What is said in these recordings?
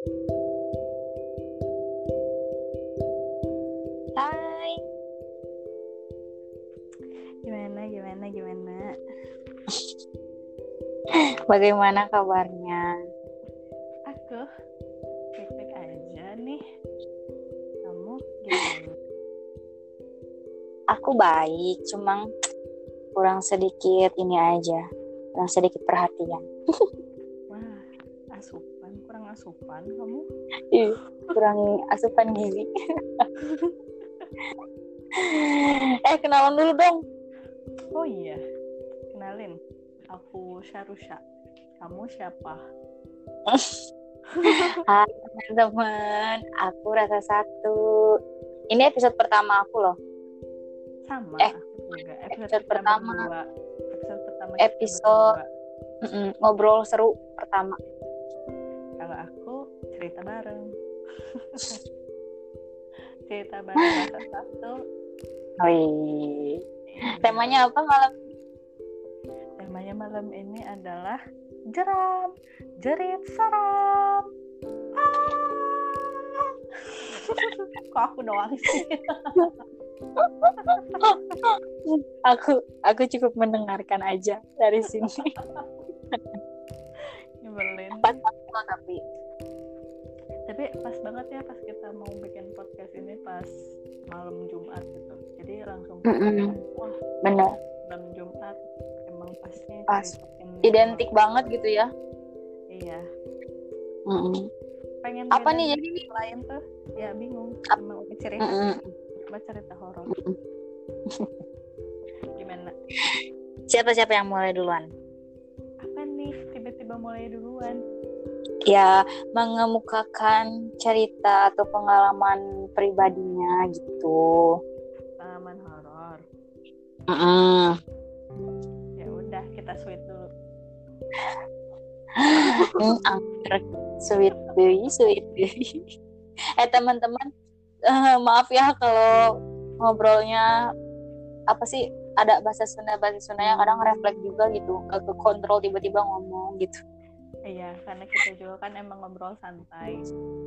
Hai. Gimana, gimana, gimana? Bagaimana kabarnya? Aku baik-baik aja nih. Kamu gimana? Aku baik, cuma kurang sedikit ini aja. Kurang sedikit perhatian. Asupan kamu? Ih, kurang asupan gizi. eh, kenalan dulu dong. Oh iya, kenalin. Aku Syarusha. Kamu siapa? Hai teman-teman, aku rasa satu. Ini episode pertama aku loh. Sama, Eh, juga. episode kita pertama. Episode pertama. Episode- ngobrol seru pertama. Cerita bareng. Wih. Temanya apa malam? Temanya malam ini adalah jeram, jerit seram. Ah. Kok aku doang sih? Aku aku cukup mendengarkan aja dari sini. Nyebelin. Pas tapi Tapi pas banget ya pas kita mau bikin podcast ini pas malam Jumat gitu. Jadi langsung Mm-mm. wah benar malam Jumat emang pasnya Pas. identik banget gitu ya. Iya. Mm-mm. Pengen Apa nih dari lain tuh? Ya bingung. Ap- Emang cerita. Mm-mm. Coba cerita horor. Mm-mm. Gimana? Siapa siapa yang mulai duluan? Apa nih tiba-tiba mulai duluan? Ya mengemukakan cerita atau pengalaman pribadinya gitu. Pengalaman horor. Mm-mm. Ya udah kita sweet dulu. Hmm, angker sweet deui, sweet deui. eh teman-teman, eh, maaf ya kalau ngobrolnya apa sih ada bahasa Sunda bahasa Sunda yang kadang refleks juga gitu, gak ke kontrol tiba-tiba ngomong gitu. Iya, karena kita juga kan emang ngobrol santai.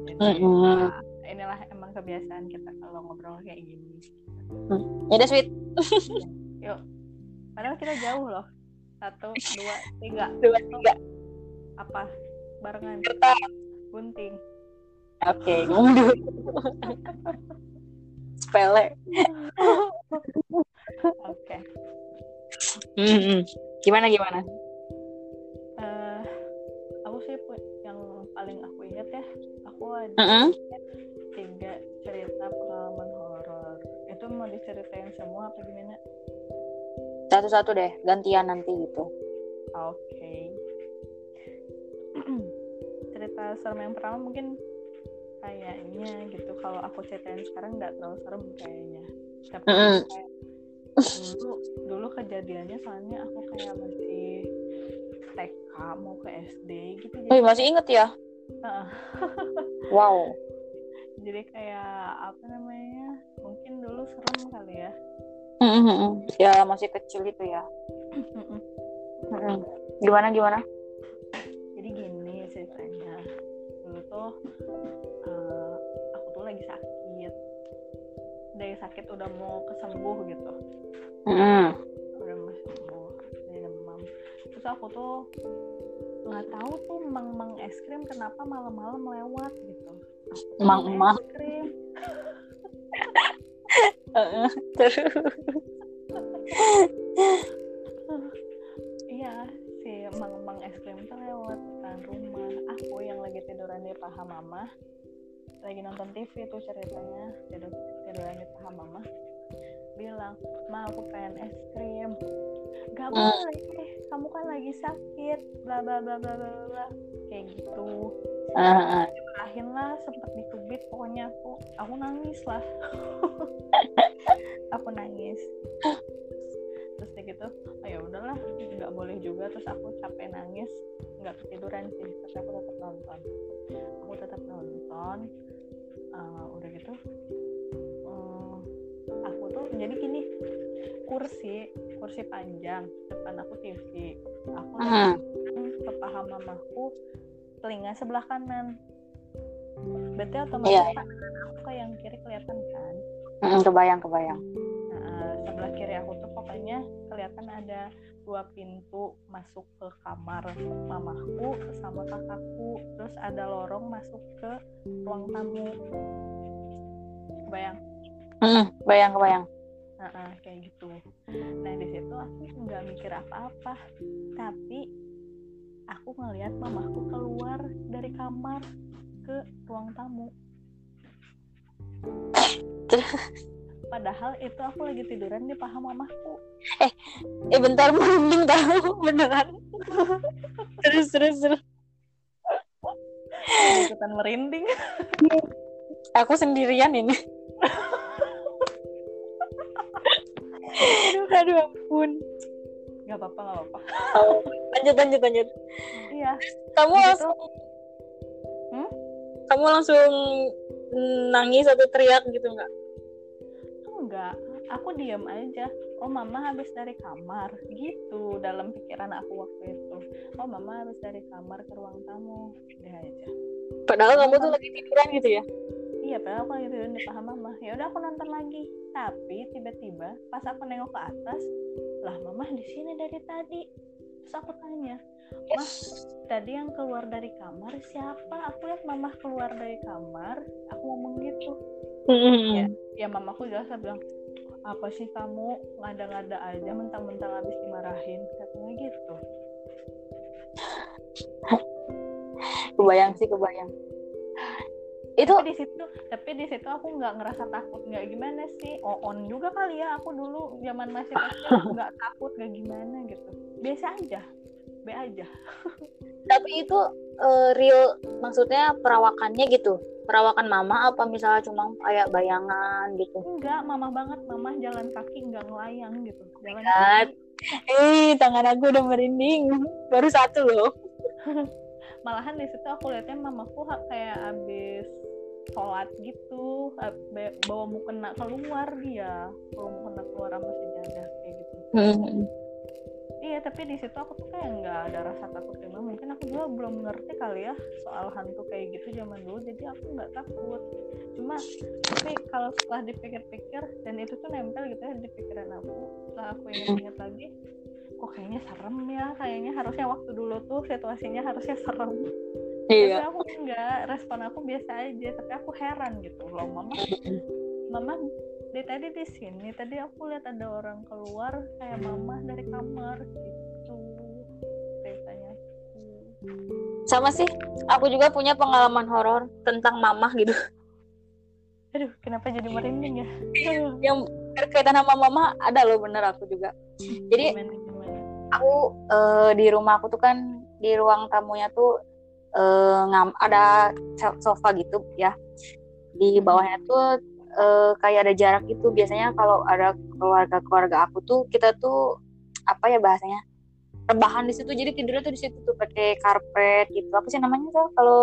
Jadi Mm-mm. ya, inilah emang kebiasaan kita kalau ngobrol kayak gini. Ya udah sweet, Yuk. Padahal kita jauh loh. Satu, dua, tiga. dua tiga. Apa? Barengan. Kita. Bunting. Oke, ngomong dulu. Sepele. Oke. Mm-mm. Gimana gimana? Aku sih yang paling aku ingat ya, aku ada Mm-mm. tiga cerita pengalaman horor. Itu mau diceritain semua apa gimana? Satu-satu deh, gantian nanti gitu. Oke. cerita serem yang pertama mungkin kayaknya gitu kalau aku ceritain sekarang nggak terlalu serem kayaknya. Tapi Mm-mm. kayak dulu dulu kejadiannya soalnya aku kayak masih mau ke SD gitu Wih, masih inget ya? Wow. jadi kayak apa namanya mungkin dulu serem kali ya Mm-mm. Ya masih kecil itu ya. Gimana gimana? jadi gini ceritanya dulu tuh eh, aku tuh lagi sakit dari sakit udah mau kesembuh gitu Mm-mm. Terus aku tuh nggak tahu tuh mang mang es krim kenapa malam-malam lewat gitu Mang mang. es krim. Terus. iya si mang mang es krim tuh lewat depan rumah aku yang lagi tiduran di paha mama lagi nonton TV tuh ceritanya tidur tiduran di paha mama bilang ma aku pengen es krim. Gak Hmm. boleh kamu kan lagi sakit. Bla bla bla bla bla bla, kayak gitu. Heeh. Akhirnya lah sempet dicubit pokoknya aku aku nangis lah. Aku nangis. Terus kayak gitu oh ya udahlah nggak boleh juga. Terus aku capek nangis nggak ketiduran sih tapi aku tetap nonton. Aku tetap nonton Eh, udah gitu aku tuh jadi gini kursi kursi panjang depan aku TV aku ke paha mamaku telinga sebelah kanan. Berarti otomatis Iya. aku ke yang kiri kelihatan kan? Mm, kebayang kebayang. Nah, sebelah kiri aku tuh pokoknya kelihatan ada dua pintu masuk ke kamar mamaku sama kakakku. Terus ada lorong masuk ke ruang tamu. Kebayang Mm, kebayang kebayang. Nah, ah, kayak gitu. Nah di situ aku nggak mikir apa-apa. Tapi aku ngelihat mamaku keluar dari kamar ke ruang tamu. Padahal itu aku lagi tiduran di paha mamaku eh bentar merinding tahu beneran. Terus terus terus. Ikutan merinding. Aku sendirian ini aduh aduh ampun. Nggak apa-apa nggak apa-apa. Oh, lanjut lanjut lanjut. Iya. Kamu Gitu. langsung Hmm? kamu langsung nangis atau teriak gitu nggak? Enggak. Aku diam aja. Oh mama habis dari kamar. Gitu dalam pikiran aku waktu itu. Oh mama habis dari kamar ke ruang tamu. Udah aja. Padahal kamu tuh lagi tiduran gitu ya iya padahal aku lagi tidur di paha mama. Ya udah aku nonton lagi. Tapi tiba-tiba pas aku nengok ke atas lah mama di sini dari tadi. Terus aku tanya mah tadi yang keluar dari kamar siapa? Aku lihat mama keluar dari kamar aku ngomong gitu. Mm-mm. ya mamaku jelas bilang apa sih kamu? Ngada-ngada aja mentang-mentang habis dimarahin. Katanya gitu. Kebayang sih kebayang itu tapi di situ tapi di situ aku nggak ngerasa takut. Nggak gimana sih? Oh on juga kali ya aku dulu zaman masih kecil nggak takut nggak gimana gitu. Biasa aja. Be aja. Tapi itu eh, real maksudnya perawakannya gitu? Perawakan mama apa misalnya cuma kayak bayangan gitu? Enggak mama banget. Mama jalan kaki nggak ngelayang gitu. Jalan God. kaki eh tangan aku udah merinding. Baru satu loh malahan di situ aku lihatnya mamaku kayak abis sholat gitu bawa mukena keluar dia bawa mukena keluar sama sejadah kayak gitu. Hmm. iya tapi di situ aku tuh kayak nggak ada rasa takut gimana mungkin aku juga belum ngerti kali ya soal hantu kayak gitu zaman dulu jadi aku nggak takut. Cuma tapi kalau setelah dipikir-pikir dan itu tuh nempel gitu ya di pikiran aku. Setelah aku ingat-ingat lagi kok kayaknya serem ya kayaknya harusnya waktu dulu tuh situasinya harusnya serem. Iya. tapi aku enggak respon aku biasa aja tapi aku heran gitu loh mama mama dari tadi di sini tadi aku lihat ada orang keluar kayak mama dari kamar gitu ceritanya. Sama sih aku juga punya pengalaman horor tentang mamah gitu. Aduh kenapa jadi merinding ya? Yang berkaitan sama mama ada loh bener aku juga. Jadi- gimana aku eh, di rumah aku tuh kan di ruang tamunya tuh eh, ngam ada so- sofa gitu ya. Di bawahnya tuh eh, kayak ada jarak gitu. Biasanya kalau ada keluarga keluarga aku tuh kita tuh apa ya bahasanya rebahan di situ. Jadi tidurnya tuh di situ tuh pakai karpet gitu. Apa sih namanya tuh kalau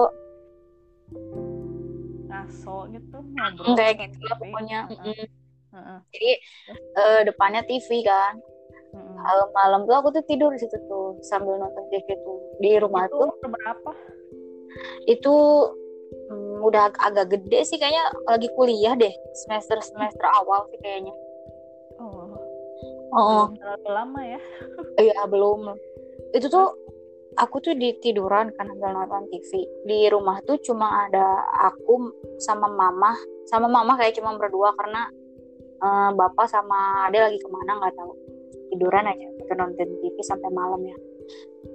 ngaso gitu ngobrol. Kayak gitu lah pokoknya. Uh-uh, Mm. uh-uh, jadi eh, depannya TV kan. Malam-malam tuh aku tuh tidur di situ tuh sambil nonton TV tuh. Di rumah itu tuh. berapa? Itu hmm, udah ag- agak gede sih kayaknya. Lagi kuliah deh semester semester awal sih kayaknya. Oh. Oh. Terlalu lama ya. Iya belum. Itu tuh aku tuh di tiduran kan sambil nonton TV di rumah tuh cuma ada aku sama mama. Sama mama kayak cuma berdua karena eh, bapak sama ade lagi ke mana nggak tahu tiduran aja kita nonton TV sampai malam ya.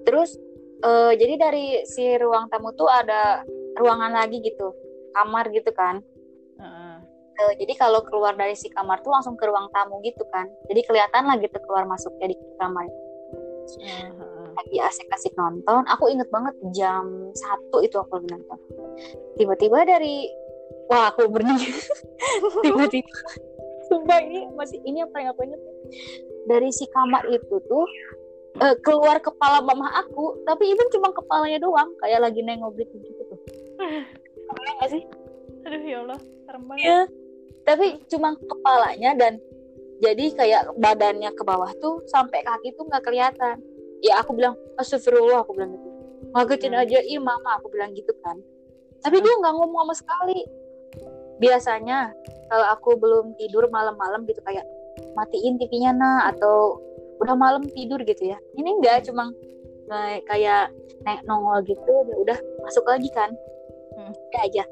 Terus eh, jadi dari si ruang tamu tuh ada ruangan lagi gitu kamar gitu kan. Uh-uh. Eh, jadi kalau keluar dari si kamar tuh langsung ke ruang tamu gitu kan. Jadi kelihatan lah gitu keluar masuk jadi kamar. Uh-uh. lagi asik-asik nonton. Aku inget banget jam satu itu aku lagi nonton. Tiba-tiba dari wah aku berdiri tiba-tiba. Sumpah ini masih ini apa yang aku inget dari si kamar itu tuh eh, keluar kepala mama aku tapi itu cuma kepalanya doang kayak lagi nengok gitu gitu tuh Kebayang nggak sih aduh ya Allah serem banget Iya. Tapi cuma kepalanya dan jadi kayak badannya ke bawah tuh sampai kaki tuh nggak kelihatan. Ya aku bilang astagfirullah aku bilang gitu. Ngagetin Hmm. aja ih mama aku bilang gitu kan. tapi dia nggak ngomong sama sekali biasanya kalau aku belum tidur malam-malam gitu kayak matiin TV-nya nah atau udah malam tidur gitu ya. Ini enggak cuma kayak kayak naik nongol gitu ya udah masuk lagi kan. Hmm. ya aja.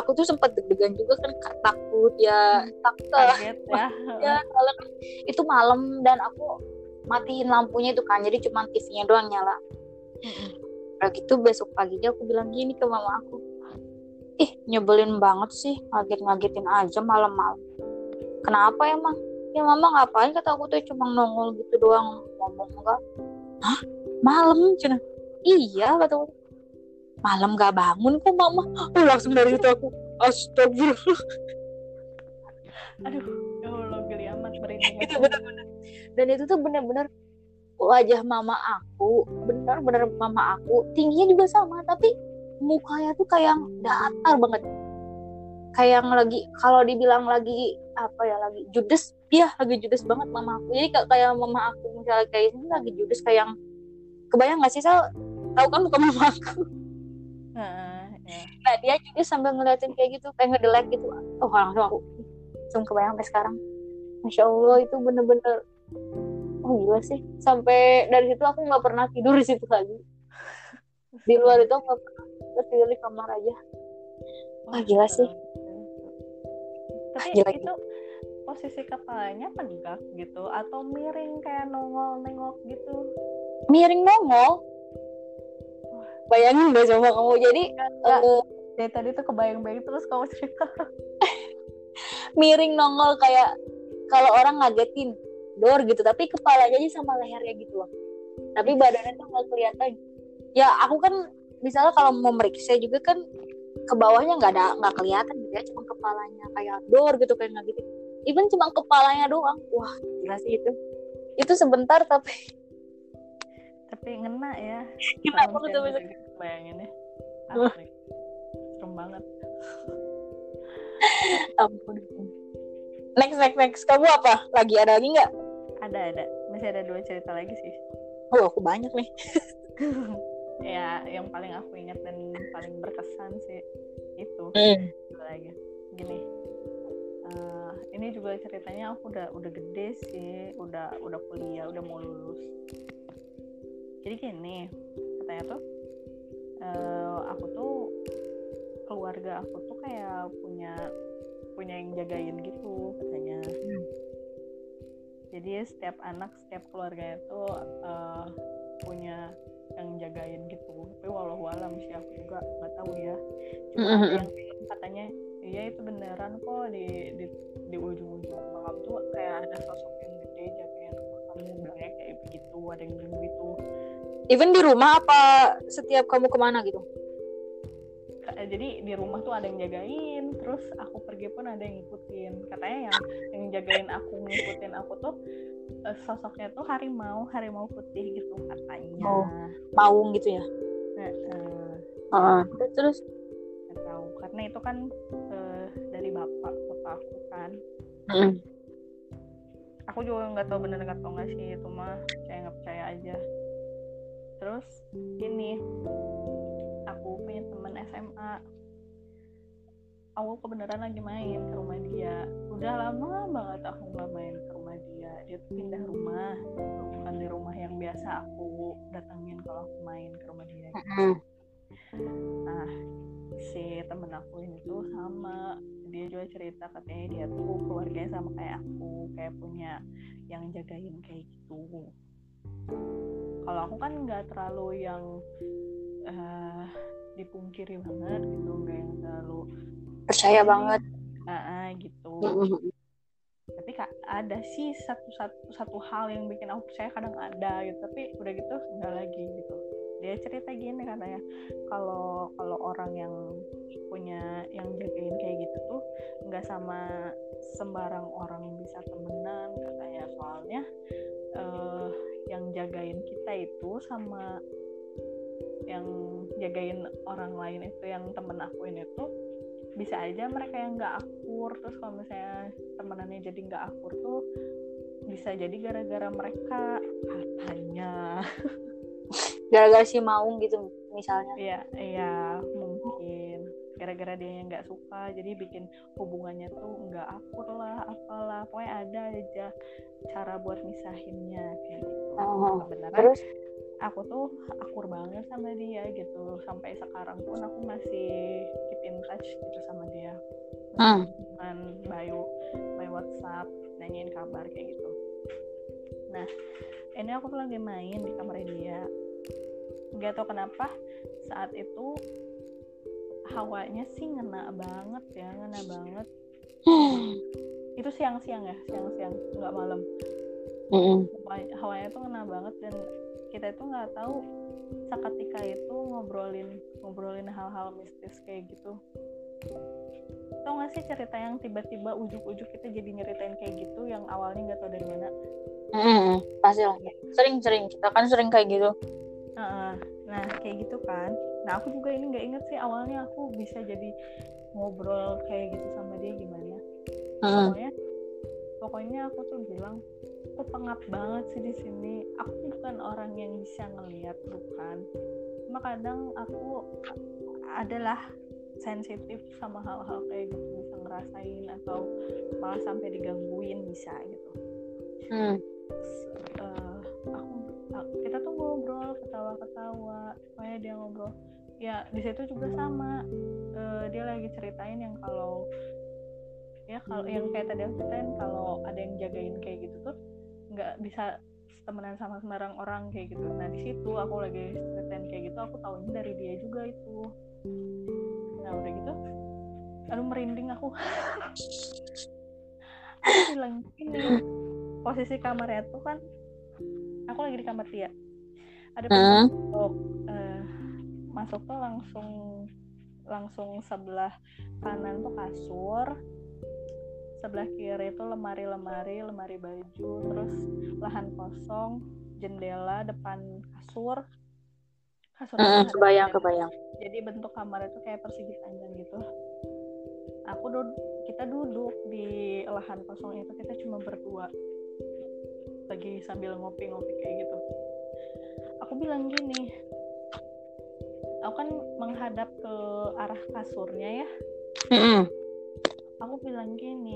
Aku tuh sempat deg-degan juga kan takut ya hmm. takut ya, ya kan itu malam dan aku matiin lampunya itu kan jadi cuma TV-nya doang nyala. Hmm. Udah gitu besok paginya aku bilang gini ke mama aku ih nyebelin banget sih ngaget-ngagetin aja malam-malam. Kenapa emang ya mama ngapain? kata aku tuh cuma nongol gitu doang. Ngomong enggak. Hah? Malam? Cina. Iya kata aku. Malam gak bangun kok mama. Oh, langsung dari itu aku astagfirullah. Aduh ya Allah geli amat merinding itu benar-benar. Dan itu tuh benar-benar wajah mama aku benar-benar mama aku tingginya juga sama tapi mukanya tuh kayak datar banget. Kayak yang lagi kalau dibilang lagi apa ya lagi judes iya lagi judes banget mama aku. Jadi kayak mama aku misalnya kayak ini lagi judes kayak yang kebayang gak sih Sal? Tahu kan muka mama aku? Uh, yeah. nah dia juga sambil ngeliatin kayak gitu kayak ngedelek gitu. Oh langsung aku langsung kebayang sampai sekarang. Masya allah itu bener-bener oh gila sih. Sampai dari situ aku nggak pernah tidur di situ lagi. Di luar itu nggak pernah tidur di kamar aja. Wah gila sih. Tapi gila, itu posisi kepalanya tegak gitu atau miring kayak nongol nengok gitu? Miring nongol? Bayangin gak sama kamu. Jadi Nggak, uh, dari tadi tuh kebayang-bayang terus kamu cerita. Miring nongol kayak kalau orang ngagetin dor gitu tapi kepalanya aja sama lehernya gitu loh. Tapi badannya tuh nggak kelihatan. Ya aku kan misalnya kalau mau meriksa juga kan ke bawahnya nggak ada nggak kelihatan gitu ya cuma kepalanya kayak dor gitu kayak nggak gitu even cuma kepalanya doang. Wah gila sih itu. Itu sebentar tapi tapi ngena ya. Ngena banget tuh bayangin ya. Asli. serem banget. Ampun. Next next next. Kamu apa? Lagi ada lagi nggak? Ada ada. Masih ada dua cerita lagi sih. Oh aku banyak nih. Ya yang paling aku ingat dan paling berkesan sih itu. Mm. lagi? Gini ini juga ceritanya aku udah udah gede sih udah udah kuliah udah mau lulus. Jadi gini katanya tuh uh, aku tuh keluarga aku tuh kayak punya punya yang jagain gitu katanya. Mm jadi setiap anak setiap keluarga itu uh, punya yang jagain gitu. Tapi walau alam sih aku juga nggak tahu ya. Cuma mm-hmm. yang katanya iya itu beneran kok di di, di ujung-ujung kamu tuh kayak ada sosok yang gede jagain rumah kamu bilangnya kayak begitu ada yang bilang gitu. Even di rumah apa setiap kamu ke mana gitu? Jadi di rumah tuh ada yang jagain terus aku pergi pun ada yang ngikutin. Katanya yang yang jagain aku ngikutin aku tuh uh, sosoknya tuh harimau harimau putih gitu katanya. Oh, maung gitu ya? Nah, uh, uh, terus? Nggak tahu karena itu kan bapak aku kan. Mm. aku juga nggak tahu benar nggak tahu nggak sih itu mah percaya nggak percaya aja. Terus gini aku punya teman SMA aku kebenaran lagi main ke rumah dia. Udah lama banget aku nggak main ke rumah dia. Dia tuh pindah rumah. Bukan di rumah yang biasa aku datangin kalau aku main ke rumah dia. Gitu. Nah si temen aku ini tuh sama dia juga cerita katanya dia tuh keluarganya sama kayak aku kayak punya yang jagain kayak gitu. Kalau aku kan nggak terlalu yang uh, dipungkiri banget gitu nggak yang terlalu percaya banget. uh, uh, gitu. Tapi kak ada sih satu satu satu hal yang bikin aku percaya kadang ada gitu tapi udah gitu nggak lagi gitu dia cerita gini katanya kalau kalau orang yang punya yang jagain kayak gitu tuh nggak sama sembarang orang bisa temenan katanya. Soalnya uh, yang jagain kita itu sama yang jagain orang lain itu yang temen aku ini tuh bisa aja mereka yang nggak akur. Terus kalau misalnya temenannya jadi nggak akur tuh bisa jadi gara-gara mereka katanya gara-gara si maung gitu misalnya. Iya iya mungkin. Gara-gara dia yang nggak suka jadi bikin hubungannya tuh nggak akur lah apalah. Pokoknya ada aja cara buat misahinnya kayak gitu. Oh, sebenarnya terus? aku tuh akur banget sama dia gitu. Sampai sekarang pun aku masih keep in touch gitu sama dia. Hmm. dengan by by WhatsApp nanyain kabar kayak gitu. Nah ini aku tuh lagi main di kamar dia nggak tau kenapa saat itu hawanya sih ngena banget ya ngena banget. Itu siang-siang ya siang-siang nggak malam. Mm-mm. Hawa- hawanya tuh ngena banget dan kita itu nggak tahu seketika itu ngobrolin ngobrolin hal-hal mistis kayak gitu. Tau gak sih cerita yang tiba-tiba ujuk-ujuk kita jadi nyeritain kayak gitu yang awalnya nggak tahu dari mana? Mm-mm. pasti lah. Sering-sering kita kan sering kayak gitu Heeh. nah kayak gitu kan nah aku juga ini nggak inget sih awalnya aku bisa jadi ngobrol kayak gitu sama dia gimana Mm. pokoknya pokoknya aku tuh bilang aku pengap banget sih di sini aku bukan orang yang bisa ngelihat bukan cuma kadang aku adalah sensitif sama hal-hal kayak gitu bisa ngerasain atau malah sampai digangguin bisa gitu Mm. Terus, eh, aku kita tuh ngobrol ketawa-ketawa pokoknya dia ngobrol. Ya di situ juga sama. Eh, dia lagi ceritain yang kalau ya kalau yang kayak tadi aku ceritain kalau ada yang jagain kayak gitu tuh nggak bisa temenan sama sembarang orang kayak gitu. Nah di situ aku lagi ceritain kayak gitu aku tahunya dari dia juga itu. Nah udah gitu aduh merinding aku. Aku bilang gini posisi kamarnya tuh kan aku lagi di kamar dia ada pintu masuk eh, masuk tuh langsung langsung sebelah kanan tuh kasur sebelah kiri itu lemari-lemari lemari baju terus lahan kosong jendela depan kasur. Kasur ada kebayang jendela. kebayang. Jadi bentuk kamar itu kayak persegi panjang gitu. Aku duduk kita duduk di lahan kosong itu kita cuma berdua lagi sambil ngopi-ngopi kayak gitu. Aku bilang gini aku kan menghadap ke arah kasurnya ya. Aku bilang gini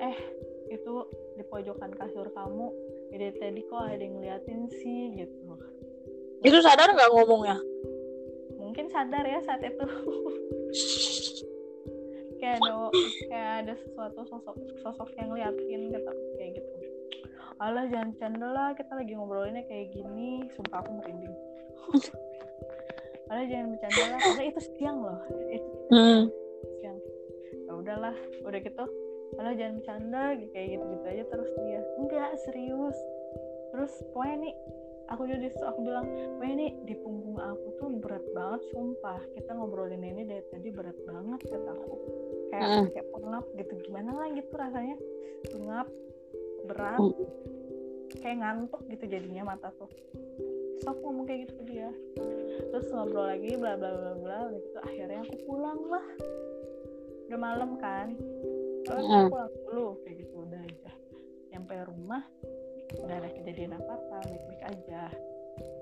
eh itu di pojokan kasur kamu dari tadi kok ada yang ngeliatin sih gitu. Itu sadar nggak ngomongnya? Mungkin sadar ya saat itu. Kayak ada kayak ada sesuatu sosok sosok yang liatin kata kayak gitu alah jangan canda lah. Kita lagi ngobrolinnya kayak gini. Sumpah aku merinding. Alah jangan bercanda lah. Karena itu siang loh. Itu Mm. siang. Ya udahlah. Udah gitu. Alah jangan bercanda. Kayak gitu gitu aja terus dia. Enggak serius. Terus pokoknya nih aku jadi aku bilang pokoknya nih di punggung aku tuh berat banget sumpah. Kita ngobrolin ini dari tadi berat banget kata aku. Kayak Mm. kayak pengap gitu. Gimana lah gitu rasanya? Pengap berat Mm. kayak ngantuk gitu jadinya mata tuh. Terus aku ngomong kayak gitu ke dia. Terus ngobrol lagi bla bla bla bla gitu. Akhirnya aku pulang lah. Udah malam kan. Terus Mm. aku pulang dulu kayak gitu. Udah aja. Nyampe rumah nggak ada kejadian apa apa baik baik aja.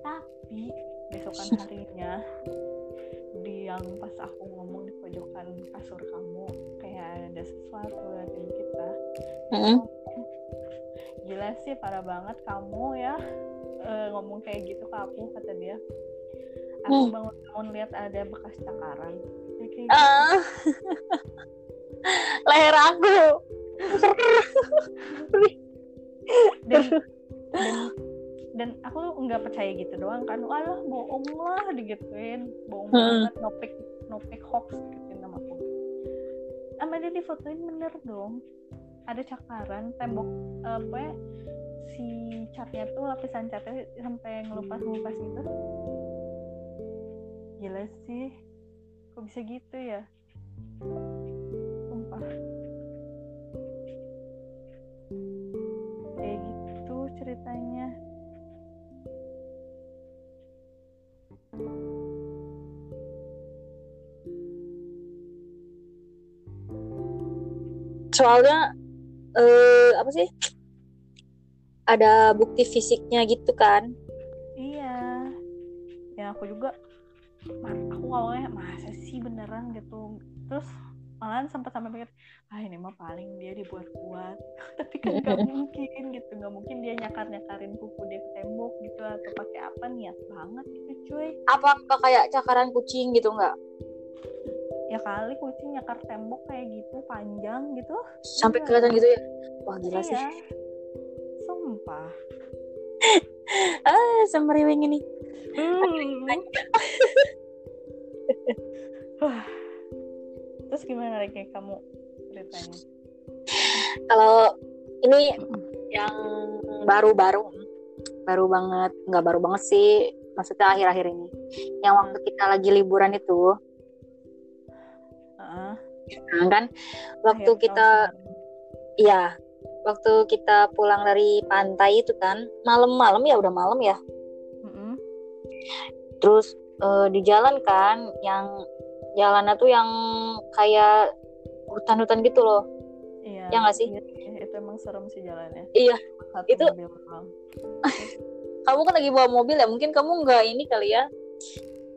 Tapi besokan harinya di yang pas aku ngomong di pojokan kasur kamu kayak ada sesuatu liatin kita. Gila sih parah banget kamu ya. Eh, ngomong kayak gitu ke aku kata dia. Aku bangun-bangun lihat ada bekas cakaran. Kayak gitu. Ah. leher aku. Dan dan dan aku nggak percaya gitu doang kan. Walah bohong lah digituin. Bohong Hmm. banget nopik nopik hoax gituin sama aku. Sama dia difotoin bener dong ada cakaran tembok apa ya si catnya tuh lapisan catnya sampai ngelupas ngelupas gitu. Gila sih. Kok bisa gitu ya? Sumpah. Kayak gitu ceritanya. Soalnya eh apa sih? Ada bukti fisiknya gitu kan? Iya. Ya aku juga aku awalnya masa sih bener jarang gitu? Terus malahan sempat sampai pikir ah ini mah paling dia dibuat-buat. Tapi kan gak mungkin gitu nggak mungkin dia nyakar nyakarin kuku dia ke tembok gitu atau pakai apa niat banget gitu cuy. Apa nggak kayak cakaran kucing gitu nggak ya kali kucing nyakar tembok kayak gitu panjang gitu. Sampai Iya. kelihatan gitu ya? Wah gila sih. Iya. Sumpah. Ah semeriwing ini. Wah. terus gimana kayak kamu ceritanya? Kalau ini yang baru-baru baru banget nggak baru banget sih maksudnya akhir-akhir ini. Yang waktu kita lagi liburan itu Heeh. nah, kan? Waktu Akhir kita tahun iya waktu kita pulang dari pantai itu kan malam-malam ya udah malam ya. Mm-mm. terus eh, di jalan kan yang jalannya tuh yang kayak hutan-hutan gitu loh. Iya Ya nggak sih? iya, itu emang serem sih jalannya. Iya. Satu Itu- kamu kan lagi bawa mobil ya mungkin kamu nggak ini kali ya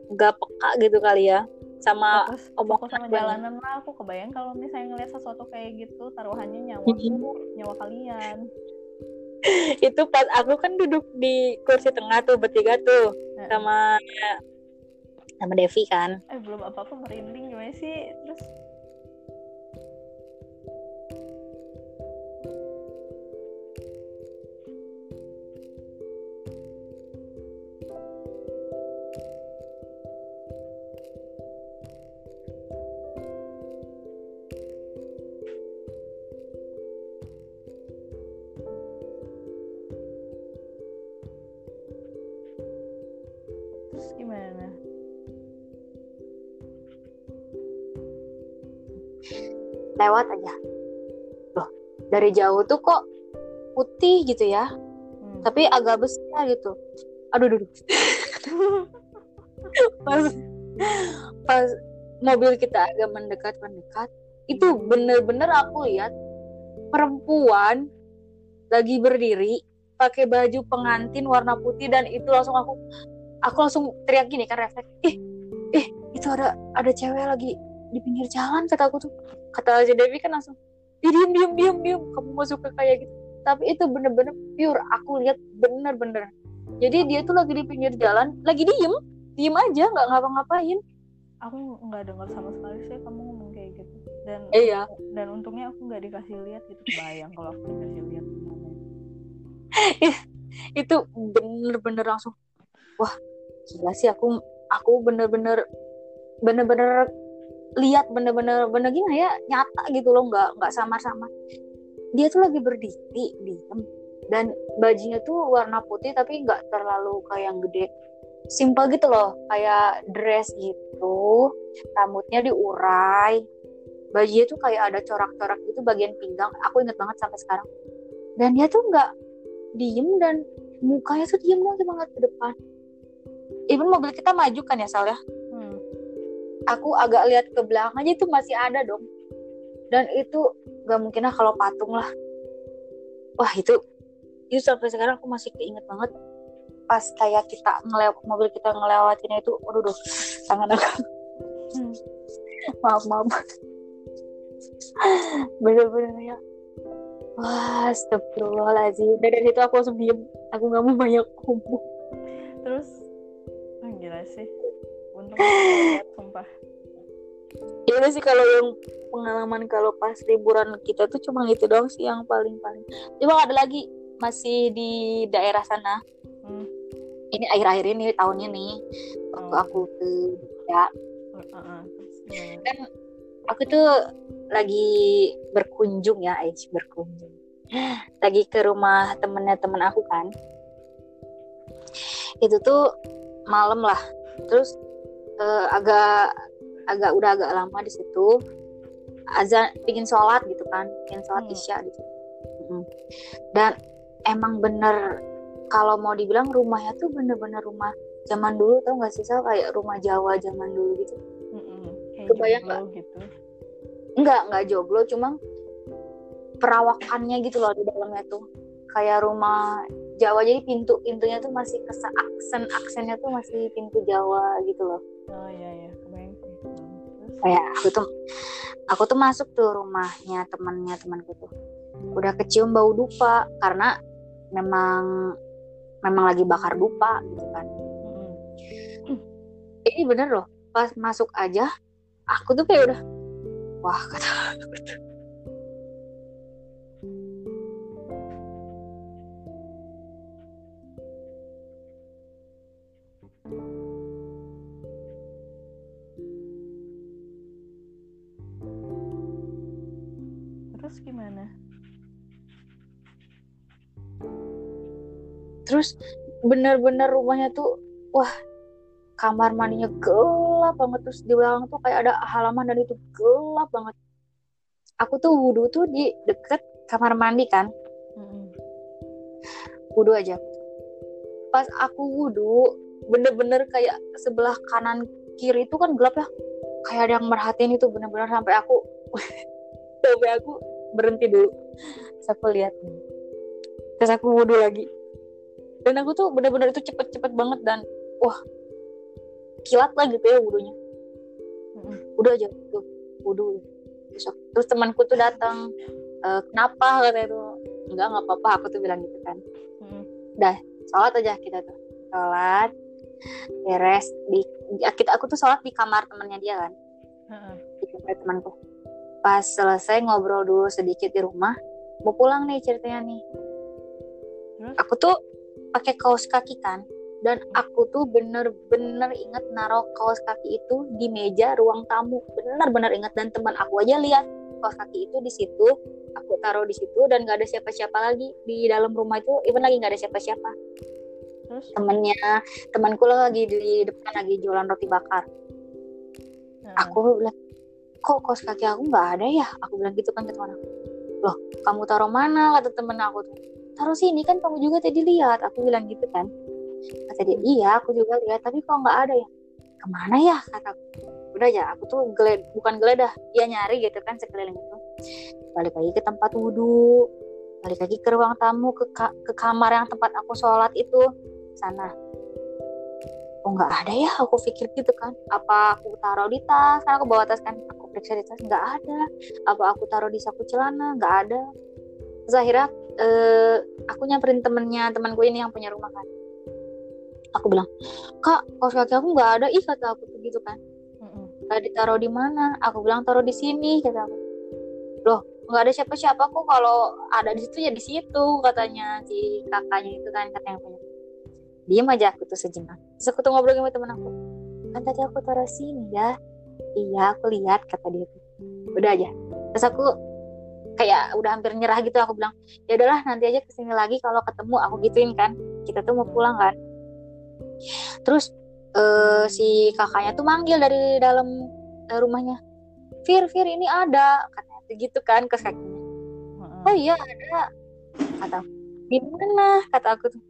nggak peka gitu kali ya sama fokus, sama jalanan lah aku kebayang kalau misalnya ngeliat sesuatu kayak gitu taruhannya nyawa nyawa kalian. Itu pas aku kan duduk di kursi tengah tuh bertiga tuh Nah, sama sama Devi kan. Eh belum apa apa merinding gimana sih? Terus terus gimana? Lewat aja. Loh dari jauh tuh kok putih gitu ya. Hmm. tapi agak besar gitu. Aduh aduh, aduh. pas pas mobil kita agak mendekat mendekat itu bener-bener aku lihat perempuan lagi berdiri pakai baju pengantin warna putih dan itu langsung aku aku langsung teriak gini kan refleks. Ih ih itu ada ada cewek lagi di pinggir jalan kata aku tuh. Kata si Devi kan langsung "Ih, diem diem diem diem. Kamu masuk ke kayak gitu. Tapi itu bener-bener pure aku lihat bener-bener. Jadi dia tuh lagi di pinggir jalan lagi diem diem aja nggak ngapa-ngapain. Aku nggak dengar sama sekali sih kamu ngomong kayak gitu. Dan iya. dan untungnya aku nggak dikasih lihat gitu. Bayang kalau aku dikasih lihat itu bener-bener langsung wah gila sih aku aku bener-bener bener-bener lihat bener-bener bener gimana ya nyata gitu loh nggak nggak samar-samar. Dia tuh lagi berdiri diem dan bajunya tuh warna putih tapi nggak terlalu kayak yang gede. Simple gitu loh kayak dress gitu rambutnya diurai bajunya tuh kayak ada corak-corak gitu bagian pinggang aku inget banget sampai sekarang. Dan dia tuh nggak diem dan mukanya tuh diem banget ke depan even mobil kita maju kan ya Sal ya? Hmm. aku agak lihat ke belakang aja itu masih ada dong. Dan itu gak mungkin lah kalau patung lah. Wah itu itu sampai sekarang aku masih keinget banget pas kayak kita ngelew mobil kita ngelewatinnya itu aduh duh, tangan aku. Hmm. maaf maaf. Bener-bener ya. Wah astagfirullahaladzim. Dan dari situ aku langsung diem. Aku gak mau banyak ngomong. Terus gila sih? Untung lihat sumpah. Ya udah sih kalau yang pengalaman kalau pas liburan kita tuh cuma itu doang sih yang paling paling coba ada lagi masih di daerah sana. Hmm. ini akhir-akhir ini tahunnya nih waktu Oh. aku ke ya Uh, uh, gimana? kan aku tuh lagi berkunjung ya eh berkunjung. Lagi ke rumah temennya temen aku kan. Itu tuh malam lah terus eh, agak agak udah agak lama di situ azan bikin sholat gitu kan bikin sholat Hmm. isya gitu Mm. dan emang bener kalau mau dibilang rumahnya tuh bener-bener rumah zaman dulu tau gak sih Sal? kayak rumah Jawa zaman dulu gitu. Kayak Kebayang jomblo gitu enggak enggak joglo cuma perawakannya gitu loh di dalamnya tuh kayak rumah Jawa jadi pintu pintunya tuh masih kesa aksen aksennya tuh masih pintu Jawa gitu loh. Oh iya iya. Kebayang sih. Hmm. kayak aku tuh aku tuh masuk tuh rumahnya temannya temanku tuh. Udah kecium bau dupa karena memang memang lagi bakar dupa gitu kan. Mm. ini bener loh pas masuk aja aku tuh kayak udah wah kata aku tuh terus bener-bener rumahnya tuh wah kamar mandinya gelap banget. Terus di belakang tuh kayak ada halaman dan itu gelap banget. Aku tuh wudhu tuh di deket kamar mandi kan. Mm-mm. wudhu aja. Pas aku wudhu bener-bener kayak sebelah kanan kiri itu kan gelap ya. Kayak ada yang merhatiin itu bener-bener sampai aku sampai aku berhenti dulu. Terus aku lihat. Terus aku wudhu lagi dan aku tuh bener-bener itu cepet-cepet banget dan wah kilat lah gitu ya wudhunya. Udah aja tuh wudhu. Terus, aku- terus temanku tuh datang "Eh, kenapa? katanya tuh. Enggak nggak apa-apa aku tuh bilang gitu kan. Mm-mm. sholat aja kita tuh. Sholat beres di ya, kita aku tuh sholat di kamar temannya dia kan. Heeh. di kamar temanku. Pas selesai ngobrol dulu sedikit di rumah mau pulang nih ceritanya nih. Aku tuh pakai kaos kaki kan? Dan aku tuh bener-bener inget naruh kaos kaki itu di meja ruang tamu. Bener-bener inget. Dan teman aku aja lihat kaos kaki itu di situ. Aku taruh di situ dan gak ada siapa-siapa lagi di dalam rumah itu. Even lagi gak ada siapa-siapa. Terus? Temennya temanku lagi di depan lagi jualan roti bakar. Heeh. aku bilang kok kaos kaki aku nggak ada ya? Aku bilang gitu kan ke teman aku. Loh kamu taruh mana? kata temen aku tuh taruh sini kan kamu juga tadi lihat. Aku bilang gitu kan. Kata dia iya aku juga lihat tapi kok nggak ada ya? Ke mana ya? kata aku. Udah aja aku tuh geled bukan geledah ya nyari gitu kan sekeliling itu. Balik lagi ke tempat wudhu balik lagi ke ruang tamu ke ka- ke kamar yang tempat aku sholat itu. Sana. Oh nggak ada ya? aku pikir gitu kan. Apa aku taruh di tas? Kan aku bawa tas kan aku periksa di tas nggak ada. Apa aku taruh di saku celana? Nggak ada. Terus eh, aku nyamperin temennya temanku ini yang punya rumah kan. Aku bilang kak kaos kaki aku nggak ada. Ih kata aku tuh gitu kan nggak ditaruh di mana? Aku bilang taruh di sini kata aku. Loh nggak ada siapa-siapa kok. Kalau ada di situ ya di situ katanya si kakaknya itu kan kata yang punya. Diam aja aku tuh sejenak. Terus aku tuh ngobrol sama temen aku. Kan tadi aku taruh sini ya. Iya aku lihat kata dia tuh. Udah aja. Terus aku kayak udah hampir nyerah gitu aku bilang ya udahlah nanti aja ke sini lagi kalau ketemu aku gituin kan kita tuh mau pulang kan. Terus eh, si kakaknya tuh manggil dari dalam eh, rumahnya Fir Fir ini ada katanya gitu kan ke kakinya oh iya ada kata di mana? kata aku tuh.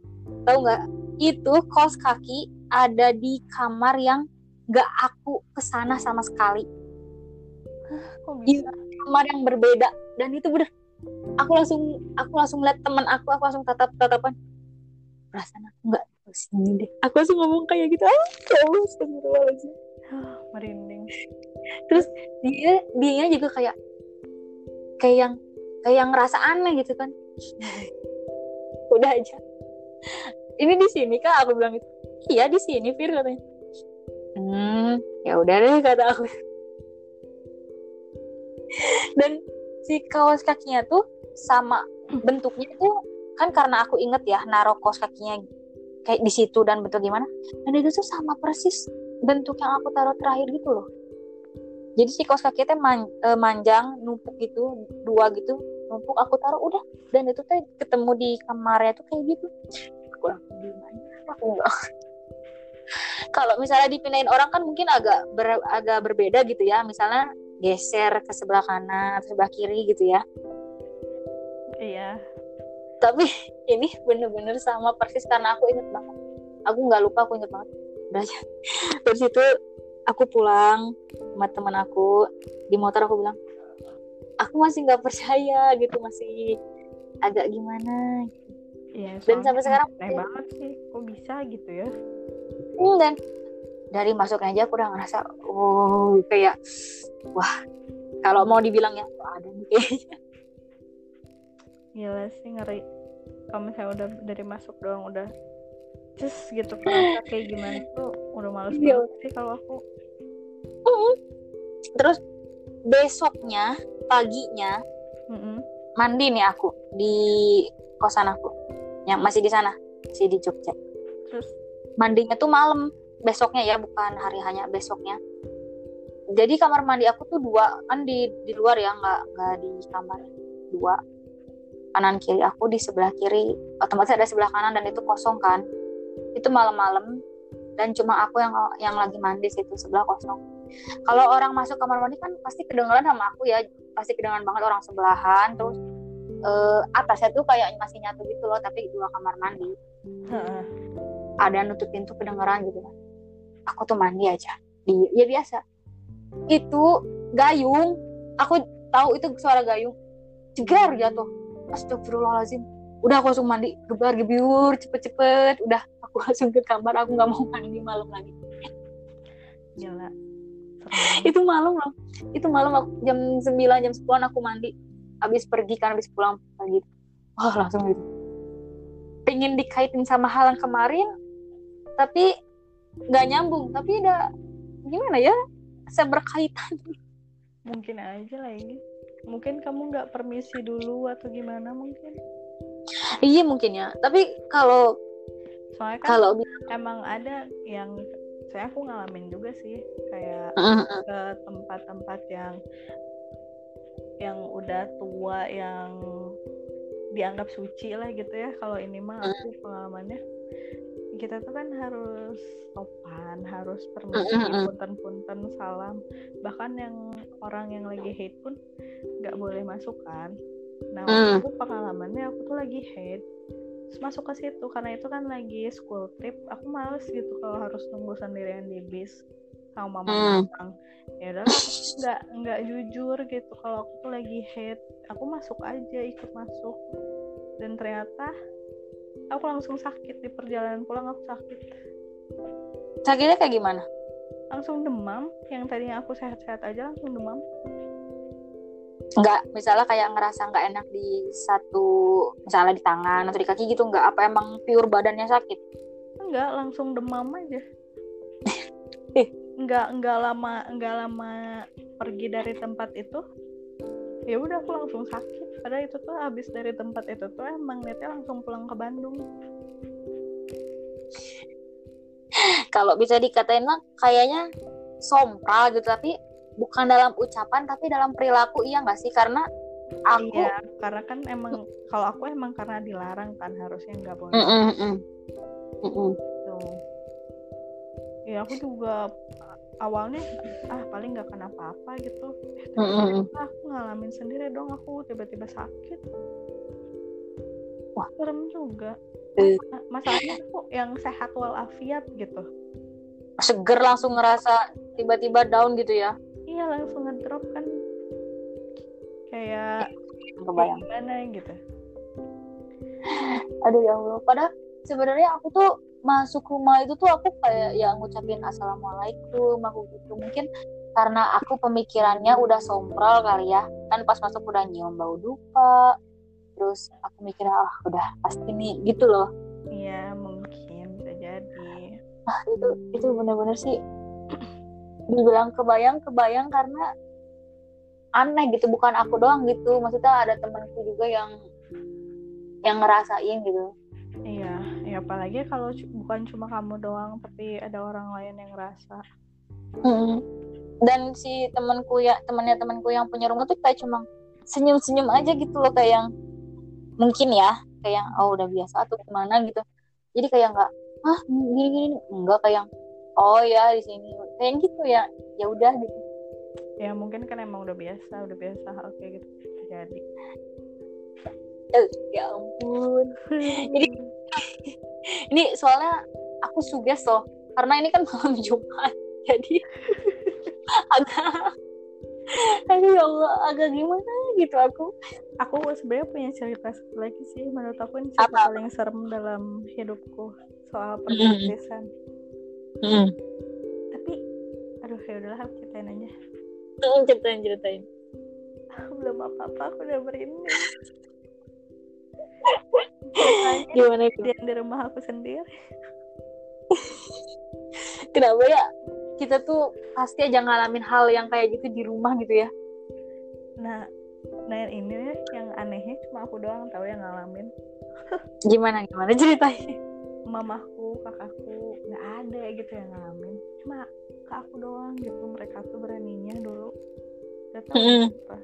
Tahu nggak? Itu kaos kaki ada di kamar yang nggak aku ke sana sama sekali. Kok di bisa? kamar yang berbeda dan itu bener. Aku langsung aku langsung lihat teman aku aku langsung tatap tatapan. Perasaan aku nggak sini deh. Aku langsung ngomong kayak gitu ah ya Allah astagfirullahaladzim. Merinding. Terus dia dia juga kayak kayak yang kayak yang ngerasa aneh gitu kan. Udah aja. Ini di sini kak aku bilang gitu. Iya di sini Fir katanya. Hmm ya udah deh kata aku. Dan si kaos kakinya tuh sama bentuknya tuh kan karena aku inget ya naruh kaos kakinya kayak di situ dan bentuk gimana dan itu tuh sama persis bentuk yang aku taruh terakhir gitu loh. Jadi si kaos kaki teh man- eh, manjang numpuk gitu dua gitu numpuk aku taruh udah. Dan itu teh ketemu di kamarnya tuh kayak gitu. Aku langsung diem aja. Aku enggak kalau misalnya dipindahin orang kan mungkin agak ber- agak berbeda gitu ya. Misalnya geser ke sebelah kanan atau sebelah kiri gitu ya. Iya. Tapi ini bener-bener sama persis karena aku inget banget. Aku nggak lupa aku inget banget. Udah aja. Terus itu aku pulang sama teman aku di motor aku bilang aku masih nggak percaya gitu masih agak gimana? Iya Dan sampai sekarang banget sih kok bisa gitu ya? Hmm, dan dari masuknya aja aku udah ngerasa oh kayak wah kalau mau dibilang ya ada nih kayaknya. Gila sih ngeri. Kalau misalnya udah dari masuk doang udah cus gitu kerasa kayak gimana tuh udah males Iya. banget sih kalau aku. Terus besoknya paginya Mm-mm. mandi nih aku di kosan aku yang masih di sana masih di Jogja. Terus? Mandinya tuh malam besoknya ya bukan hari hanya besoknya. Jadi kamar mandi aku tuh dua kan di di luar ya nggak nggak di kamar. Dua. Kanan kiri aku di sebelah kiri. Otomatis ada sebelah kanan dan itu kosong kan. Itu malam-malam. Dan cuma aku yang yang lagi mandi situ sebelah kosong. Kalau orang masuk kamar mandi kan pasti kedengeran sama aku ya. Pasti kedengeran banget orang sebelahan. Terus eh, atasnya tuh kayak masih nyatu gitu loh tapi dua kamar mandi. Heeh. ada nutup pintu kedengeran gitu kan aku tuh mandi aja. Di ya biasa. Itu gayung. Aku tahu itu suara gayung. Jegar jatuh. Astagfirullahaladzim. Udah aku langsung mandi. Gebar gebiur cepet-cepet. Udah aku langsung ke kamar. Aku nggak mau mandi malam lagi. Gila. Itu malam loh. Itu malam aku, jam 9 jam 10 aku mandi. Habis pergi kan habis pulang pagi. Wah langsung gitu. Pengen dikaitin sama hal yang kemarin tapi nggak nyambung. Tapi udah gimana ya seberkaitan. Mungkin aja lagi mungkin kamu nggak permisi dulu atau gimana mungkin? Iya mungkin ya. Tapi kalau soalnya kan kalau emang ada yang saya aku ngalamin juga sih. Kayak ke tempat-tempat yang yang udah tua yang dianggap suci lah gitu ya. Kalau ini mah aku pengalamannya kita tuh kan harus sopan harus permisi punten-punten salam. Bahkan yang orang yang lagi hate pun nggak boleh masuk kan. Nah Mm. waktu itu pengalamannya aku tuh lagi hate terus masuk ke situ. Karena itu kan lagi school trip aku males gitu kalau harus nunggu sendirian di bis sama mama Mm. datang. Ya udah aku nggak nggak jujur gitu. Kalau aku tuh lagi hate aku masuk aja ikut masuk. Dan ternyata aku langsung sakit di perjalanan pulang aku sakit. Sakitnya kayak gimana? Langsung demam yang tadinya aku sehat-sehat aja langsung demam. Nggak misalnya kayak ngerasa nggak enak di satu misalnya di tangan atau di kaki gitu nggak. Apa emang pure badannya sakit? Enggak langsung demam aja. Eh. enggak enggak lama enggak lama pergi dari tempat itu ya udah aku langsung sakit padahal itu tuh habis dari tempat itu tuh emang niatnya langsung pulang ke Bandung kalau bisa dikatain mah kayaknya sompral gitu tapi bukan dalam ucapan tapi dalam perilaku iya nggak sih karena aku iya karena kan emang kalau aku emang karena dilarang kan harusnya nggak boleh Mm, mm, mm. Mm, mm. gitu. ya aku juga awalnya ah paling nggak kena apa-apa gitu. Eh, ternyata aku ngalamin sendiri dong aku tiba-tiba sakit. Wah. serem juga. Eh. Ma- masalahnya aku yang sehat walafiat gitu. Seger langsung ngerasa tiba-tiba down gitu ya? Iya langsung ngedrop kan. Kayak kebayang. gimana gitu. Aduh ya allah. Padahal sebenarnya aku tuh masuk rumah itu tuh aku kayak ya ngucapin assalamualaikum aku gitu. Mungkin karena aku pemikirannya udah sompral kali ya. Kan pas masuk udah nyium bau dupa terus aku mikirnya ah udah pasti nih gitu loh. Iya mungkin bisa jadi. Ah itu itu bener-bener sih dibilang kebayang kebayang karena aneh gitu bukan aku doang gitu. Maksudnya ada temanku juga yang yang ngerasain gitu. Iya ya apalagi kalau bukan cuma kamu doang tapi ada orang lain yang ngerasa. Mm. dan si temanku ya temannya temanku yang punya rumah tuh kayak cuma senyum-senyum aja gitu loh kayak yang mungkin ya kayak yang oh udah biasa atau gimana? gitu. Jadi kayak nggak ah gini gini enggak kayak yang oh ya di sini. Kayak gitu ya ya udah gitu. Ya mungkin kan emang udah biasa udah biasa hal kayak gitu Eh, ya ampun. Jadi- ini soalnya aku suges loh karena ini kan malam Jumat jadi agak aduh ya Allah agak gimana gitu aku. Aku sebenarnya punya cerita satu lagi sih menurut aku ini cerita Apa? paling serem dalam hidupku soal pergantian aduh ya udahlah aku ceritain aja. Ceritain ceritain. Aku belum apa apa aku udah merinding gimana itu? dia di rumah aku sendiri. Kenapa ya? Kita tuh pasti aja ngalamin hal yang kayak gitu di rumah gitu ya. Nah nah yang ini yang anehnya cuma aku doang tahu yang ngalamin. Gimana gimana ceritain mamaku kakakku nggak ada gitu yang ngalamin. Cuma ke aku doang gitu mereka tuh beraninya dulu. Gak tahu Mm-mm. kenapa.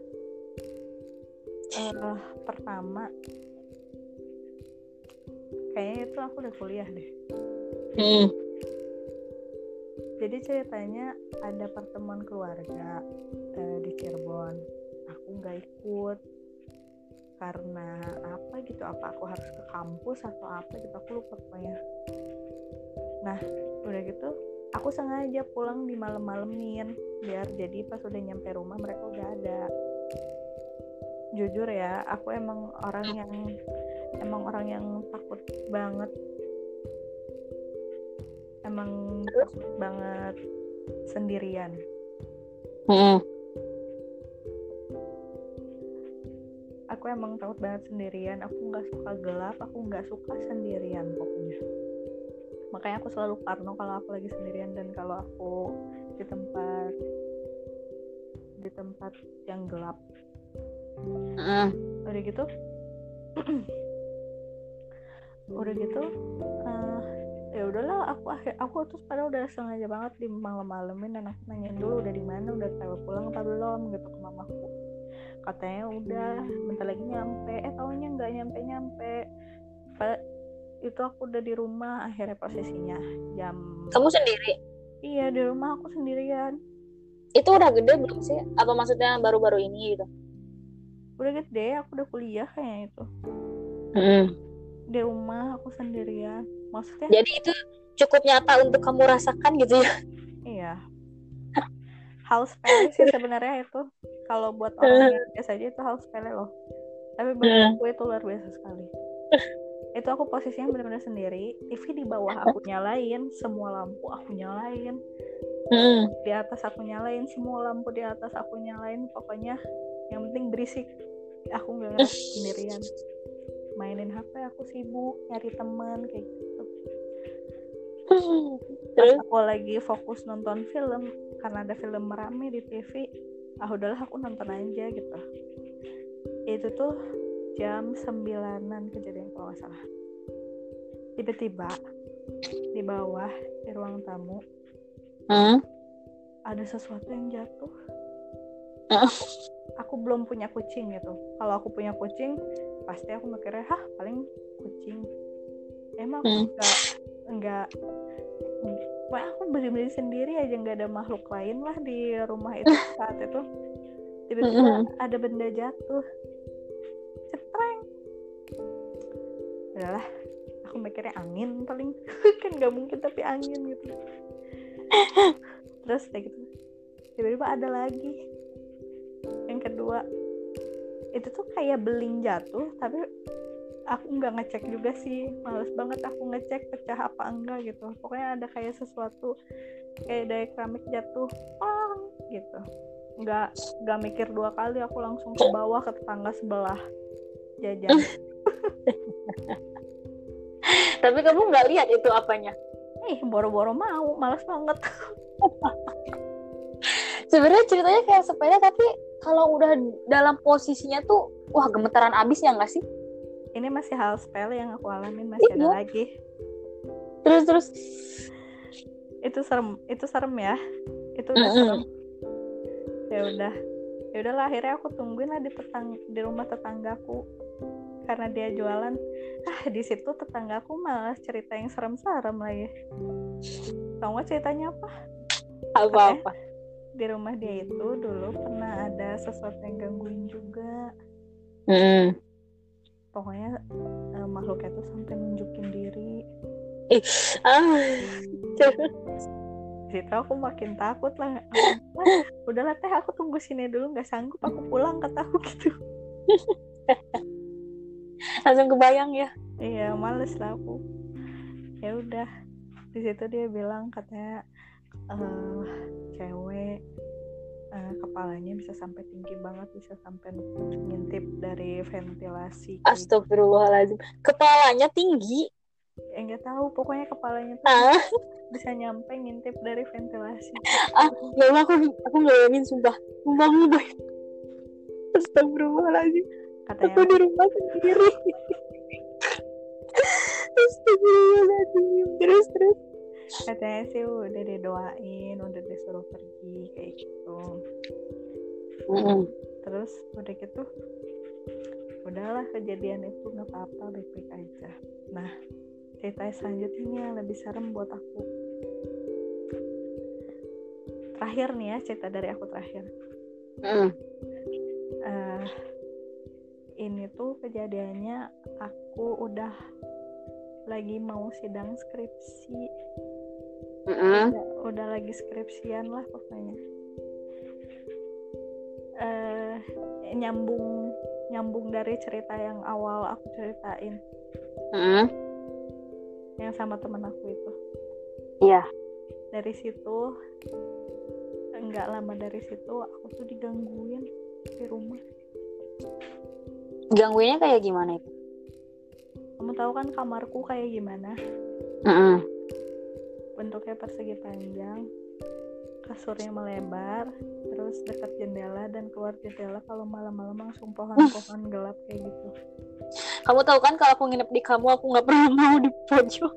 Eh, pertama kayaknya itu aku udah kuliah deh. Hmm. jadi ceritanya ada pertemuan keluarga eh, di Cirebon. Aku nggak ikut karena apa gitu apa aku harus ke kampus atau apa gitu aku lupa pokoknya. Nah udah gitu aku sengaja pulang di malam-malemin biar jadi pas udah nyampe rumah mereka udah ada. Jujur ya aku emang orang yang emang orang yang takut banget. Emang takut banget sendirian. Hmm. aku emang takut banget sendirian. Aku nggak suka gelap aku nggak suka sendirian pokoknya. Makanya aku selalu parno kalau aku lagi sendirian dan kalau aku di tempat di tempat yang gelap. Hmm. udah gitu udah gitu eh, ya udahlah aku akhir aku terus padahal udah sengaja banget di malam-malamin dan aku nanyain dulu udah di mana udah tahu pulang apa belum gitu ke mamaku. Katanya udah bentar lagi nyampe. Eh taunya nggak nyampe nyampe itu aku udah di rumah akhirnya posisinya jam kamu sendiri? Iya di rumah aku sendirian. Itu udah gede belum sih? Apa maksudnya baru-baru ini gitu? Udah gede aku udah kuliah kayaknya itu. Hmm. Di rumah aku sendirian maksudnya jadi itu cukup nyata untuk kamu rasakan gitu ya Iya. Hal sepele sih sebenarnya itu. Kalau buat orang yang biasa aja itu hal sepele loh. Tapi bagi Hmm. aku itu luar biasa sekali. itu aku posisinya benar-benar sendiri. TV di bawah aku nyalain, semua lampu aku nyalain, Hmm. di atas aku nyalain, semua lampu di atas aku nyalain. Pokoknya yang penting berisik. Aku nggak ngerasa sendirian. Mainin HP aku sibuk, nyari teman kayak gitu. pas terus? aku lagi fokus nonton film karena ada film merame di TV ah udahlah aku nonton aja gitu. Itu tuh jam sembilanan kejadian kalau nggak salah. Tiba-tiba di bawah di ruang tamu Hmm. ada sesuatu yang jatuh. Aku belum punya kucing gitu. Kalau aku punya kucing pasti aku mikirnya hah paling kucing. Emang aku Hmm. nggak nggak Wah, aku berdiri sendiri aja nggak ada makhluk lain lah di rumah itu saat itu. Tiba-tiba ada benda jatuh. Cetreng. Adalah aku mikirnya angin paling. Kan nggak mungkin tapi angin gitu. Terus kayak gitu. Tiba-tiba ada lagi. Yang kedua itu tuh kayak beling jatuh tapi aku nggak ngecek juga sih. Males banget aku ngecek pecah apa enggak gitu. Pokoknya ada kayak sesuatu kayak dari keramik jatuh pang gitu. Nggak nggak mikir dua kali aku langsung ke bawah ke tetangga sebelah. Jajan. Tapi kamu nggak lihat itu apanya? Ih boro-boro mau males banget. Sebenarnya ceritanya kayak sepeda tapi kalau udah dalam posisinya tuh wah gemetaran abis ya nggak sih? Ini masih hal sepele yang aku alamin masih ada Iya. lagi. Terus terus. Itu serem itu serem ya. Itu udah serem. Ya udah. Ya udahlah akhirnya aku tungguin lah di tetang di rumah tetanggaku. Karena dia jualan. Ah di situ tetanggaku malah cerita yang serem-serem lagi. Tau nggak ceritanya apa? Apa apa di rumah dia itu dulu pernah ada sesuatu yang gangguin juga. Hmm. pokoknya eh, makhluknya tuh sampai nunjukin diri. Ah. Di situ aku makin takut lah. Udahlah teh aku tunggu sini dulu. Nggak sanggup aku pulang kata aku gitu. Langsung kebayang ya. Iya males lah aku. Ya udah. Di situ dia bilang katanya eh cewek uh, kepalanya bisa sampai tinggi banget bisa sampai ngintip dari ventilasi. Astagfirullahaladzim. Kepalanya tinggi? Eh nggak tahu pokoknya kepalanya tuh ah. bisa nyampe ngintip dari ventilasi. Ah ya Allah aku aku nggak yakin sumpah sumpah. Mudah Astagfirullahaladzim. Katanya aku di rumah sendiri. Astagfirullahaladzim. Terus terus katanya sih udah didoain udah disuruh pergi kayak gitu Mm-mm. terus udah gitu udahlah kejadian itu nggak apa-apa baik-baik aja nah cerita selanjutnya lebih serem buat aku terakhir nih ya cerita dari aku terakhir Mm. eh ini tuh kejadiannya aku udah lagi mau sidang skripsi. Udah, udah lagi skripsian lah pokoknya eh nyambung nyambung dari cerita yang awal aku ceritain Mm-mm. yang sama temen aku itu Iya. dari situ enggak lama dari situ aku tuh digangguin di rumah Gangguinnya kayak gimana itu? kamu tahu kan kamarku kayak gimana Mm-mm. Bentuknya persegi panjang kasurnya melebar terus dekat jendela dan keluar jendela kalau malam-malam langsung pohon-pohon gelap kayak gitu Kamu tahu kan kalau aku nginep di kamu aku nggak pernah mau di pojok.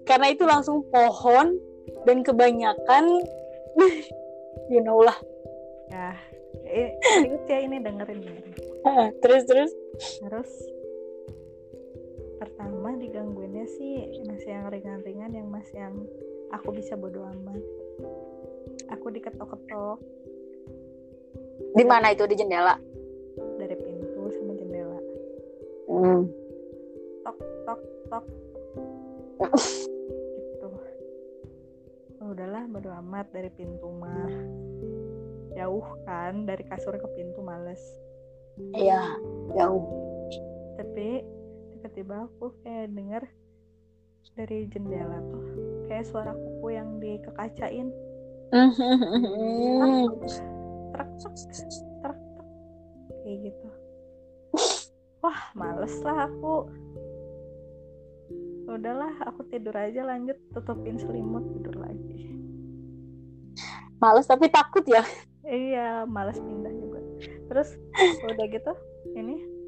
Karena itu langsung pohon dan kebanyakan you know lah. ya eh, serius ya ini dengerin dengerin terus terus. terus pertama digangguinnya sih masih yang ringan-ringan yang masih yang aku bisa bodo amat. Aku diketok-ketok. Di mana itu? Di jendela? dari pintu sama jendela. Hmm. tok tok tok. Gitu. Oh, udahlah bodo amat. Dari pintu mah jauh kan. Dari kasur ke pintu males. Iya, jauh. tapi tiba-tiba aku kayak denger dari jendela tuh kayak suara kuku yang dikekacain. Truk truk truk truk kayak gitu. Wah males lah aku. Udahlah aku tidur aja lanjut tutupin selimut tidur lagi. Males tapi takut ya. iya males pindah juga. Terus udah gitu ini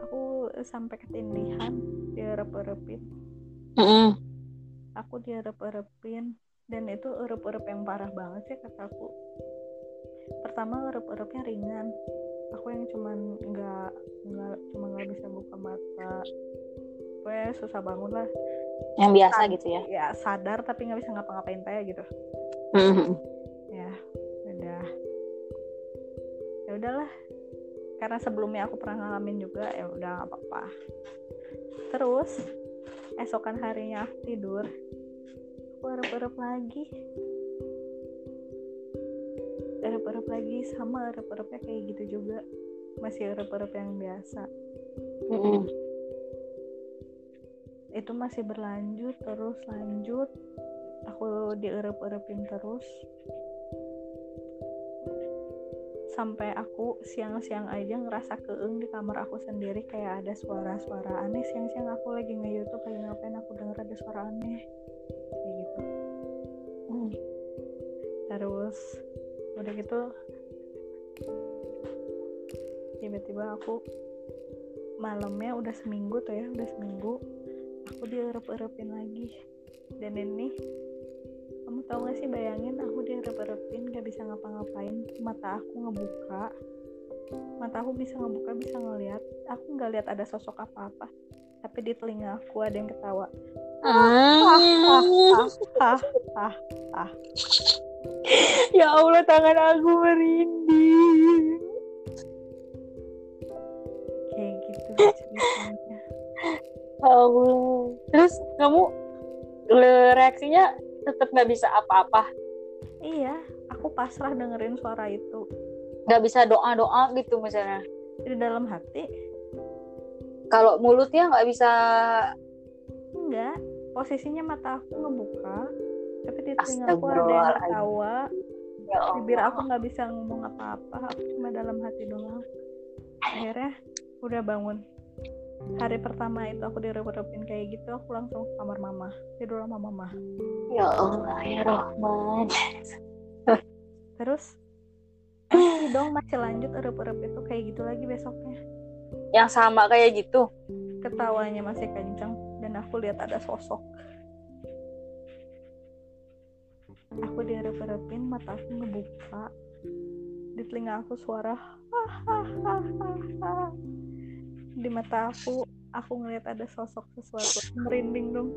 aku sampai ketindihan diarep-arepin Mm-mm. aku diarep-arepin dan itu erup-erup yang parah banget sih kataku pertama erup-erupnya ringan. Aku yang cuman nggak nggak cuma nggak bisa buka mata. Pokoknya susah bangun lah. Yang biasa gitu ya. ya sadar tapi nggak bisa ngapa-ngapain kayak gitu. Mm-mm. ya udah. Ya udahlah karena sebelumnya aku pernah ngalamin juga ya udah nggak apa-apa. Terus esokan harinya aku tidur aku erup-erup lagi. Erup-erup lagi sama erup-erupnya kayak gitu juga. Masih erup-erup yang biasa. Mm-mm. itu masih berlanjut terus lanjut. Aku dierup-erupin terus sampai aku siang-siang aja ngerasa keeng di kamar aku sendiri kayak ada suara-suara aneh. Siang-siang aku lagi nge-youtube lagi ngapain aku denger ada suara aneh. Kayak gitu. Terus udah gitu tiba-tiba aku malamnya udah seminggu tuh ya udah seminggu aku dierep-erepin lagi. Dan ini kamu tahu gak sih bayangin aku dierep-erepin gak bisa ngapa-ngapain mata aku ngebuka mata aku bisa ngebuka bisa ngeliat aku nggak lihat ada sosok apa-apa tapi di telinga aku ada yang ketawa Ah. ah ah ah Ya Allah tangan aku merinding. kayak gitu ceritanya Ya Allah. Terus kamu reaksinya tetap nggak bisa apa-apa, iya aku pasrah dengerin suara itu. Nggak bisa doa-doa gitu misalnya. di dalam hati? Kalau mulutnya nggak bisa. enggak posisinya mata aku ngebuka tapi di telinga aku ada yang ketawa. Ya bibir aku nggak bisa ngomong apa-apa aku cuma dalam hati doang. Akhirnya udah bangun hari pertama itu aku direpot-repotin kayak gitu aku langsung ke kamar mama. Tidur sama mama. Ya Allah ya Rahman. Terus masih dong masih lanjut erup-erup itu kayak gitu lagi besoknya. Yang sama kayak gitu? Ketawanya masih kencang dan aku lihat ada sosok. Aku diarep-arepin mata aku ngebuka. Di telinga aku suara hahaha di mata aku aku ngeliat ada sosok sesuatu. Merinding dong.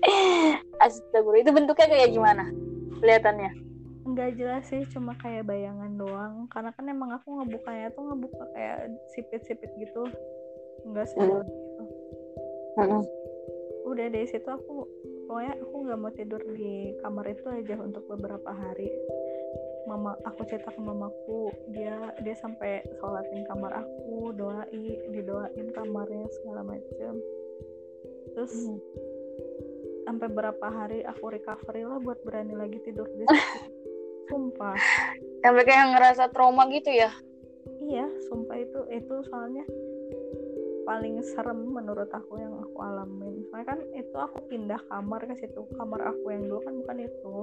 Astagfirullah itu bentuknya kayak gimana? Kelihatannya? Nggak jelas sih cuma kayak bayangan doang. Karena kan emang aku ngebukanya tuh ngebuka kayak sipit-sipit gitu. Enggak sih. Gitu Mm-mm. udah dari situ aku pokoknya aku nggak mau tidur di kamar itu aja untuk beberapa hari mama aku cerita ke mamaku. Dia dia sampai sholatin kamar aku doain didoain kamarnya segala macem. Terus Hmm. sampai berapa hari aku recovery lah buat berani lagi tidur di situ. Sumpah. Sampai kayak ngerasa trauma gitu ya? Iya sumpah itu itu soalnya paling serem menurut aku yang aku alamin. Soalnya kan itu aku pindah kamar ke situ. Kamar aku yang dulu kan bukan itu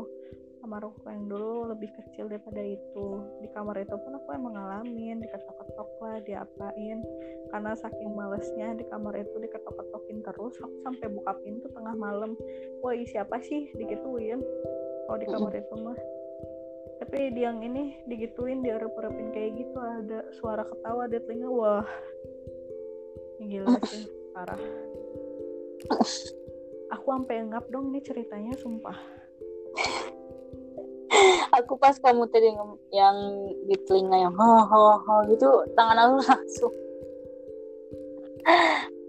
kamar aku yang dulu lebih kecil daripada itu. Di kamar itu pun aku emang ngalamin diketok-ketok lah diapain. Karena saking malesnya di kamar itu diketok-ketokin terus aku sampai buka pintu tengah malam. Woi siapa sih? Digituin. Kalau di kamar itu mah. Tapi di yang ini digituin diarep-arepin kayak gitu. Ada suara ketawa di telinga. Wah. Gila sih parah. Aku sampai ngap dong ini ceritanya sumpah aku pas kamu tadi ngom- yang di telinga yang ho ho ho gitu tangan aku langsung.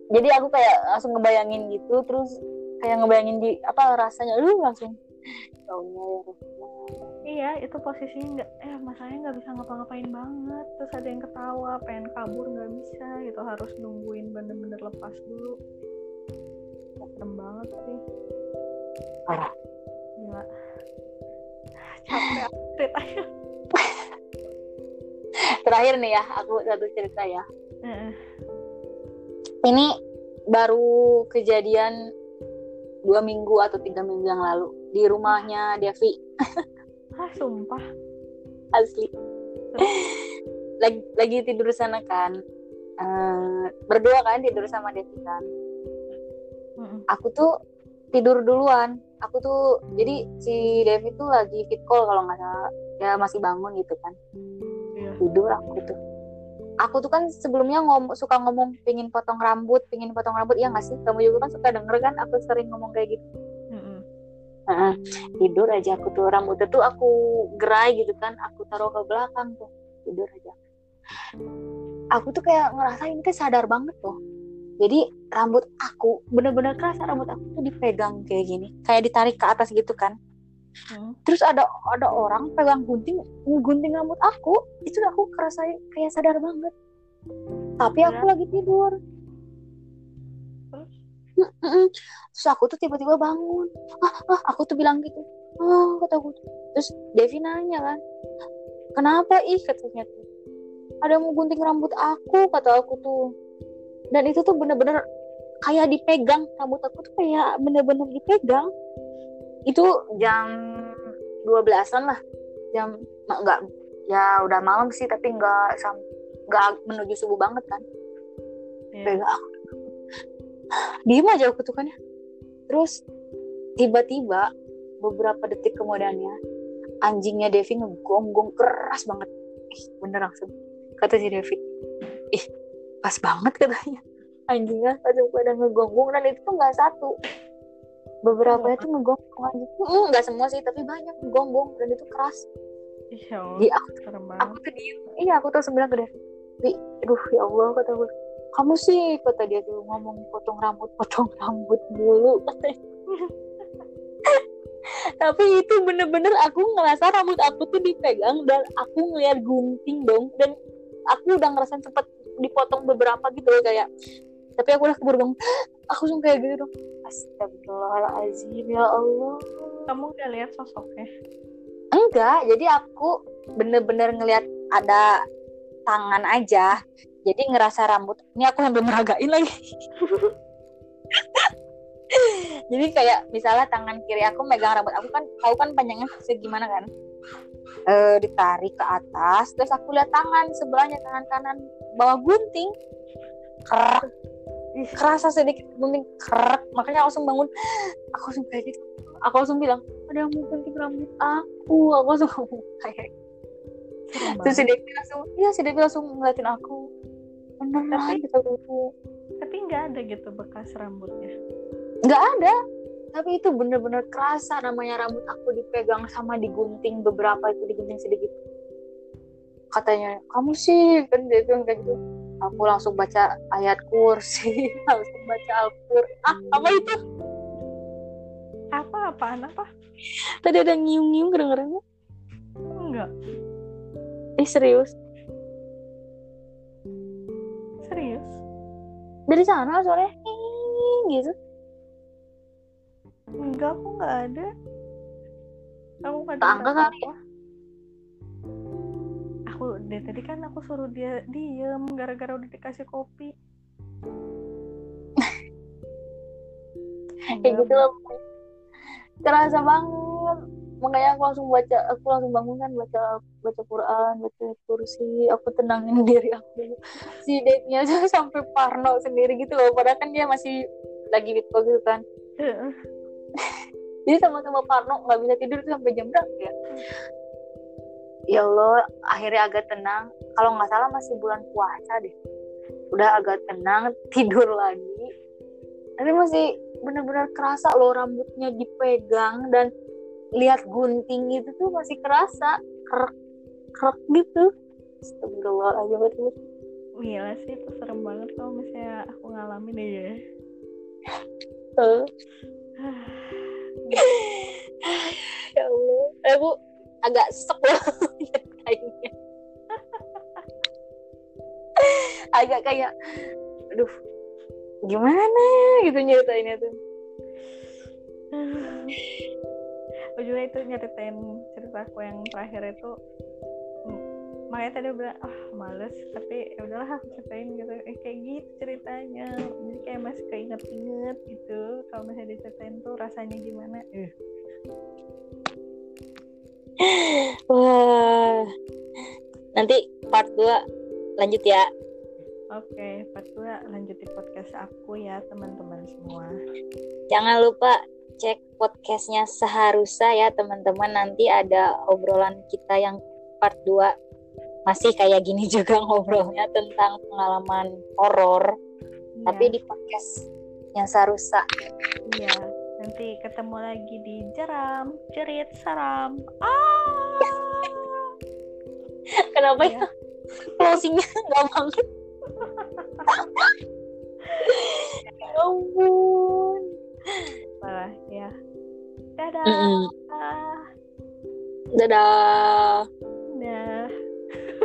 Jadi aku kayak langsung ngebayangin gitu terus kayak ngebayangin di apa rasanya lu langsung ya Allah. Ya iya itu posisinya nggak eh masalahnya nggak bisa ngapa-ngapain banget. Terus ada yang ketawa pengen kabur nggak bisa gitu harus nungguin bener-bener lepas dulu. Serem banget sih. Parah. gila capek ceritanya terakhir nih ya aku satu cerita ya. Heeh. ini baru kejadian dua minggu atau tiga minggu yang lalu. Di rumahnya Devi. Ah sumpah. Asli. Lagi lagi tidur sana kan. Eh, berdua kan tidur sama Devi kan. Mm-mm. aku tuh tidur duluan. Aku tuh jadi si Devi tuh lagi fit call kalau nggak salah. Ya masih bangun gitu kan. Iya. tidur aku tuh. Aku tuh kan sebelumnya ngom suka ngomong pingin potong rambut pingin potong rambut. Ya nggak sih? Kamu juga kan suka denger kan aku sering ngomong kayak gitu. Heeh. tidur aja aku tuh. Rambutnya tuh aku gerai gitu kan. Aku taruh ke belakang tuh. Tidur aja. Aku tuh kayak ngerasa ini tuh sadar banget tuh jadi rambut aku bener-bener kerasa rambut aku tuh dipegang kayak gini kayak ditarik ke atas gitu kan. Mm. terus ada ada orang pegang gunting gunting rambut aku itu aku kerasa kayak sadar banget. Tapi aku lagi tidur. Terus? Terus aku tuh tiba-tiba bangun. Ah, ah aku tuh bilang gitu. Oh kata aku terus Devi nanya kan kenapa? Ih katanya tuh. Ada yang mau gunting rambut aku kata aku tuh dan itu tuh bener-bener kayak dipegang. Rambut aku tuh kayak bener-bener dipegang. Itu jam 12-an lah. Jam enggak ya udah malam sih tapi enggak enggak menuju subuh banget kan. Iya. pegang aku diem aja aku tuh kan ya. Terus tiba-tiba beberapa detik kemudiannya anjingnya Devi ngegonggong keras banget. Ih bener langsung kata si Devi ih pas banget katanya. Anjingnya langsung pada ngegonggong dan itu tuh nggak satu. Beberapa itu ngegonggong anjing Mm, nggak semua sih tapi banyak ngegonggong dan itu keras. Iya, di aku aku tuh diem. Iya aku tuh bilang ke Devi Devi aduh ya Allah kata gue kamu sih kata dia tuh ngomong potong rambut potong rambut dulu tapi itu bener-bener aku ngerasa rambut aku tuh dipegang dan aku ngeliat gunting dong dan aku udah ngerasain sempet dipotong beberapa gitu loh kayak tapi aku udah keburu bangun aku langsung kayak gitu dong. Astagfirullahaladzim ya Allah. Kamu gak lihat sosoknya? Enggak jadi aku bener-bener ngelihat ada tangan aja jadi ngerasa rambut ini aku sambil meragain lagi. Jadi kayak misalnya tangan kiri aku megang rambut aku kan tahu kan panjangnya segimana kan e, ditarik ke atas terus aku lihat tangan sebelahnya tangan kanan bawah gunting. Kerak kerasa sedikit gunting. Kerak makanya aku langsung bangun. Aku langsung kayak gitu. Aku langsung bilang ada yang mau gunting rambut aku? Aku langsung kayak terus si Devi langsung iya si Devi langsung ngeliatin aku. Beneran? Tapi- gitu. Aku tapi nggak ada gitu bekas rambutnya? Nggak ada tapi itu bener-bener kerasa namanya rambut aku dipegang sama digunting beberapa itu digunting sedikit. Katanya kamu sih kan dia bilang kayak gitu. Aku langsung baca ayat kursi langsung baca Al-Qur'an ah apa itu? Apa apaan apa? Tadi ada nyium-nyium kedengerannya enggak. Eh serius? Serius? Dari sana soalnya gitu enggak aku nggak ada. Aku nggak dengar angkat kali apa-apa. aku dari tadi kan aku suruh dia diem gara-gara udah dikasih kopi. Kayak gitu loh. Kerasa banget. Makanya aku langsung baca aku langsung bangun kan baca baca Quran baca kursi. Aku tenangin diri aku si Dave-nya aja sampai parno sendiri gitu loh. Padahal kan dia masih lagi gitu kan. jadi sama-sama parno nggak bisa tidur tuh sampai jam berapa ya? Ya Allah akhirnya agak tenang. Kalau nggak salah masih bulan puasa deh. Udah agak tenang tidur lagi. Tapi masih benar-benar kerasa loh rambutnya dipegang dan lihat gunting itu tuh masih kerasa. Krek krek gitu. Astagfirullahaladzim betul. Gila sih itu serem banget kalau misalnya aku ngalamin deh ya. Betul. Ya Allah. Eh bu agak sesek loh. Agak kayak aduh gimana gitu nyeritainnya tuh ujungnya itu nyeritain cerita aku yang terakhir itu makanya tadi bilang ah males tapi ya udahlah aku ceritain gitu. Eh, kayak gitu ceritanya. Jadi kayak masih keinget-inget gitu kalau misalnya diceritain tuh rasanya gimana. Eh. Wah. Nanti part 2 lanjut ya. Oke, part 2 lanjut di podcast aku ya teman-teman semua. Jangan lupa cek podcastnya seharusnya ya teman-teman. Nanti ada obrolan kita yang part 2 masih kayak gini juga ngobrolnya tentang pengalaman horor tapi di podcast yang seharusnya Iya, nanti ketemu lagi di Jeram, Jerit, Saram. Ah! kenapa Ya. ya closingnya nggak banget ya ampun ya. Dadah. Mm-mm. dadah Nah.